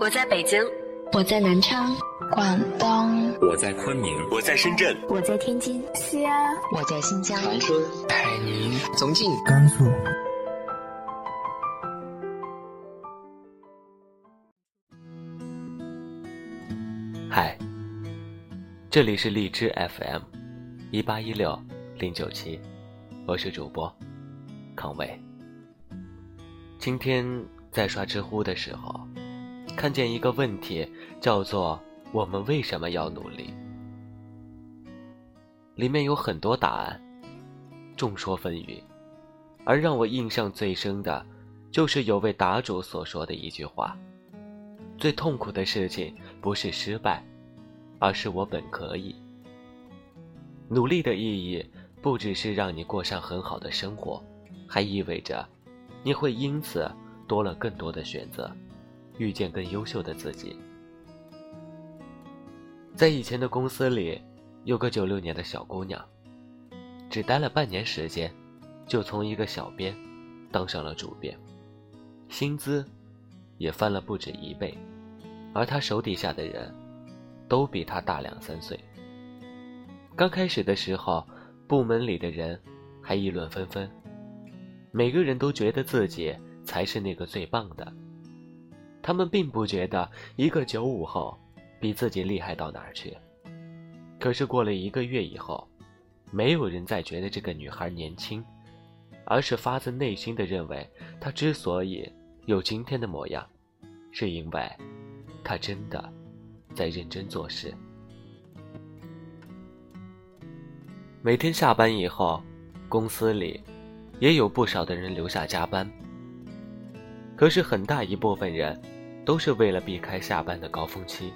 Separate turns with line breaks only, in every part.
我在北京，
我在南昌，
广东，
我在昆明，
我在深圳，
我在天津，
西安，
我在新疆，
长春，
海宁，
重庆，
甘肃。
嗨，这里是荔枝 FM，一八一六零九七，我是主播康伟。今天在刷知乎的时候。看见一个问题，叫做“我们为什么要努力”，里面有很多答案，众说纷纭。而让我印象最深的，就是有位答主所说的一句话：“最痛苦的事情不是失败，而是我本可以。”努力的意义不只是让你过上很好的生活，还意味着你会因此多了更多的选择。遇见更优秀的自己。在以前的公司里，有个九六年的小姑娘，只待了半年时间，就从一个小编当上了主编，薪资也翻了不止一倍，而她手底下的人，都比她大两三岁。刚开始的时候，部门里的人还议论纷纷，每个人都觉得自己才是那个最棒的。他们并不觉得一个九五后比自己厉害到哪儿去。可是过了一个月以后，没有人再觉得这个女孩年轻，而是发自内心的认为她之所以有今天的模样，是因为她真的在认真做事。每天下班以后，公司里也有不少的人留下加班。可是很大一部分人，都是为了避开下班的高峰期，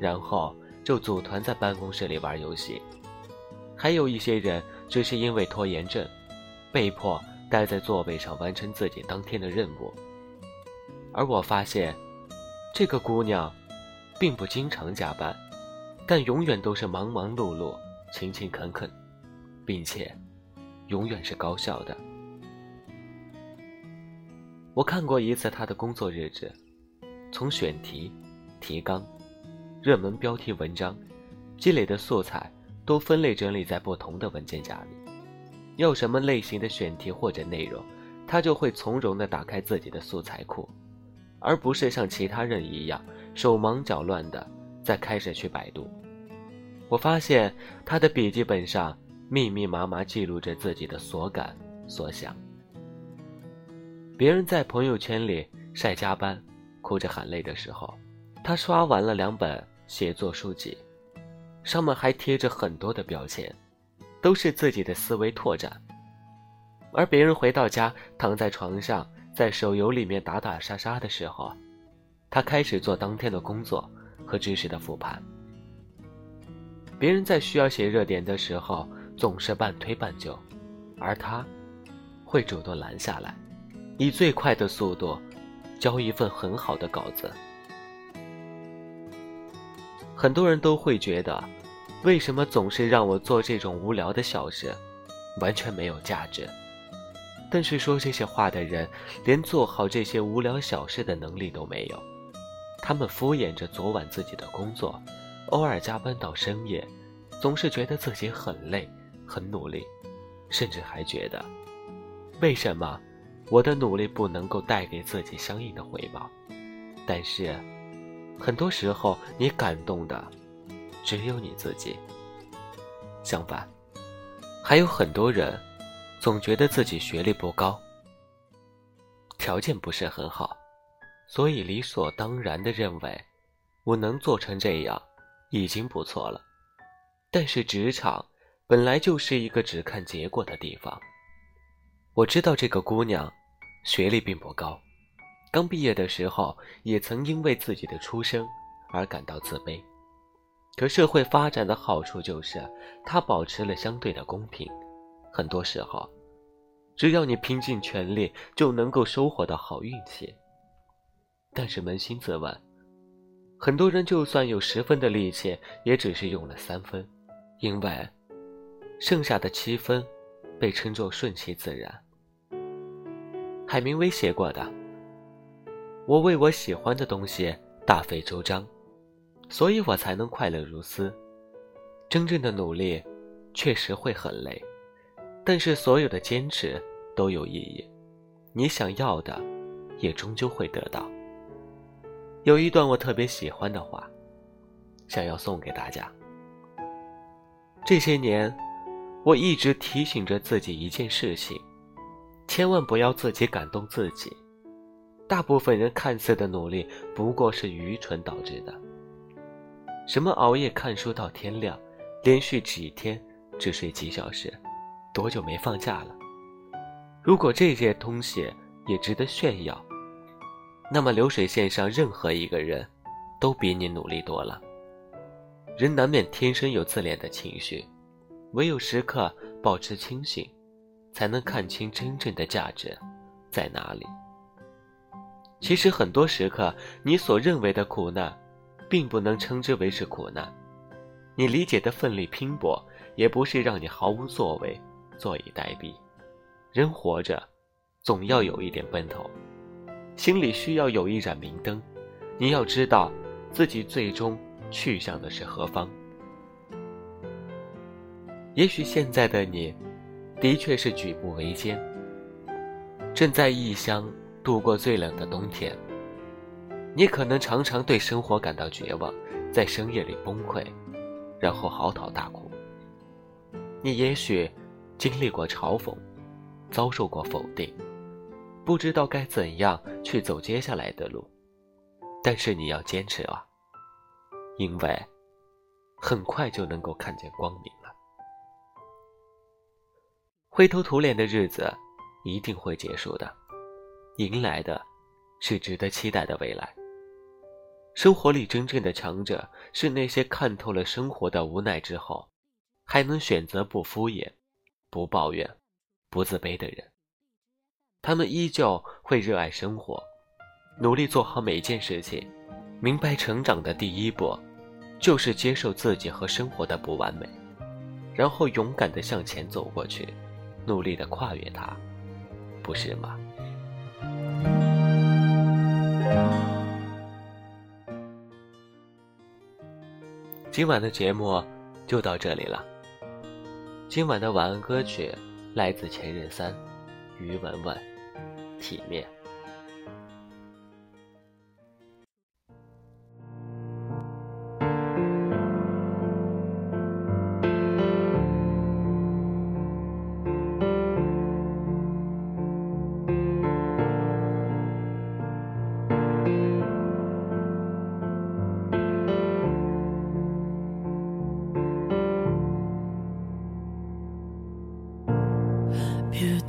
然后就组团在办公室里玩游戏。还有一些人只是因为拖延症，被迫待在座位上完成自己当天的任务。而我发现，这个姑娘，并不经常加班，但永远都是忙忙碌碌、勤勤恳恳，并且，永远是高效的。我看过一次他的工作日志，从选题、提纲、热门标题文章积累的素材都分类整理在不同的文件夹里。要什么类型的选题或者内容，他就会从容地打开自己的素材库，而不是像其他人一样手忙脚乱地再开始去百度。我发现他的笔记本上密密麻麻记录着自己的所感所想。别人在朋友圈里晒加班、哭着喊累的时候，他刷完了两本写作书籍，上面还贴着很多的标签，都是自己的思维拓展。而别人回到家，躺在床上在手游里面打打杀杀的时候，他开始做当天的工作和知识的复盘。别人在需要写热点的时候总是半推半就，而他，会主动拦下来。以最快的速度，交一份很好的稿子。很多人都会觉得，为什么总是让我做这种无聊的小事，完全没有价值。但是说这些话的人，连做好这些无聊小事的能力都没有。他们敷衍着昨晚自己的工作，偶尔加班到深夜，总是觉得自己很累、很努力，甚至还觉得，为什么？我的努力不能够带给自己相应的回报，但是，很多时候你感动的只有你自己。相反，还有很多人总觉得自己学历不高，条件不是很好，所以理所当然的认为我能做成这样已经不错了。但是职场本来就是一个只看结果的地方。我知道这个姑娘。学历并不高，刚毕业的时候也曾因为自己的出身而感到自卑。可社会发展的好处就是，它保持了相对的公平。很多时候，只要你拼尽全力，就能够收获到好运气。但是扪心自问，很多人就算有十分的力气，也只是用了三分，因为剩下的七分被称作顺其自然。海明威写过的：“我为我喜欢的东西大费周章，所以我才能快乐如斯。真正的努力，确实会很累，但是所有的坚持都有意义。你想要的，也终究会得到。有一段我特别喜欢的话，想要送给大家。这些年，我一直提醒着自己一件事情：千万不要自己感动自己。大部分人看似的努力，不过是愚蠢导致的。什么熬夜看书到天亮？连续几天只睡几小时，多久没放假了？如果这些东西也值得炫耀，那么流水线上任何一个人，都比你努力多了。人难免天生有自恋的情绪，唯有时刻保持清醒，才能看清真正的价值在哪里。其实很多时刻，你所认为的苦难，并不能称之为是苦难。你理解的奋力拼搏，也不是让你毫无作为、坐以待毙。人活着，总要有一点奔头，心里需要有一盏明灯。你要知道，自己最终去向的是何方。也许现在的你，的确是举步维艰，正在异乡度过最冷的冬天。你可能常常对生活感到绝望，在深夜里崩溃。然后嚎啕大哭。你也许经历过嘲讽，遭受过否定，不知道该怎样去走接下来的路，但是你要坚持啊，因为很快就能够看见光明了。灰头土脸的日子一定会结束的，迎来的是值得期待的未来。生活里真正的强者，是那些看透了生活的无奈之后，还能选择不敷衍、不抱怨、不自卑的人。他们依旧会热爱生活，努力做好每件事情。明白成长的第一步，就是接受自己和生活的不完美，然后勇敢地向前走过去，努力的跨越它，不是吗？今晚的节目就到这里了。今晚的晚安歌曲来自前任三，于文文，体面。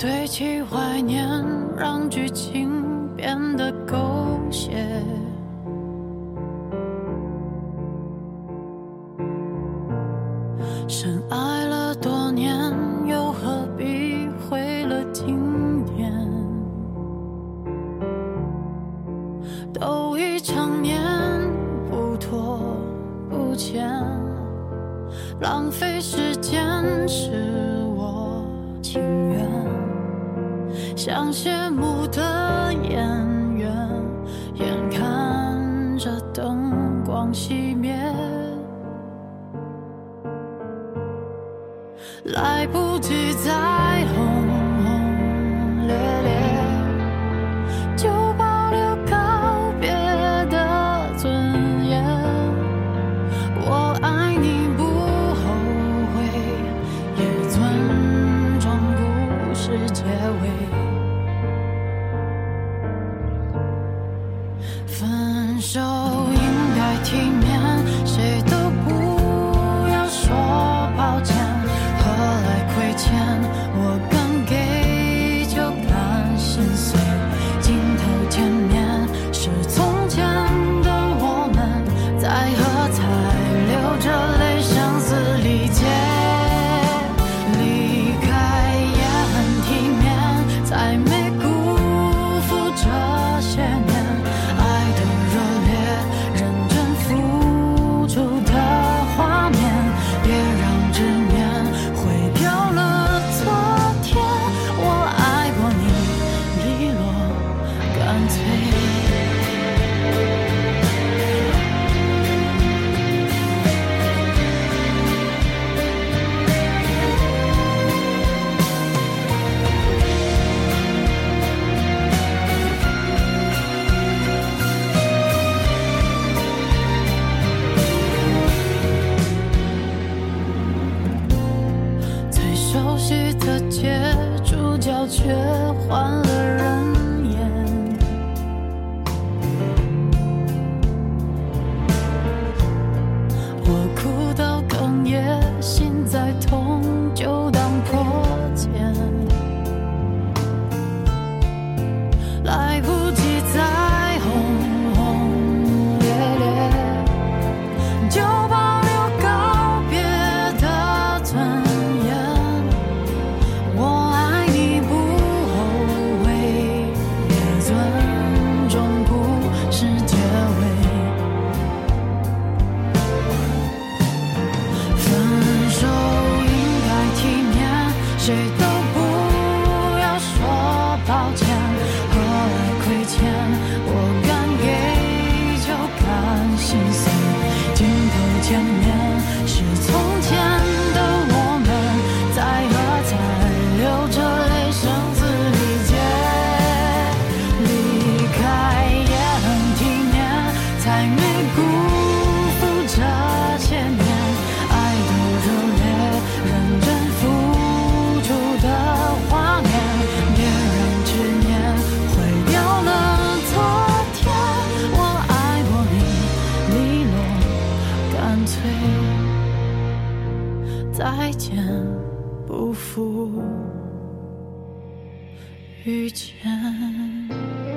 堆砌怀念，让剧情变得狗血。光熄灭，来不及再最最熟悉的街主角却换了人。Jeito 遇见。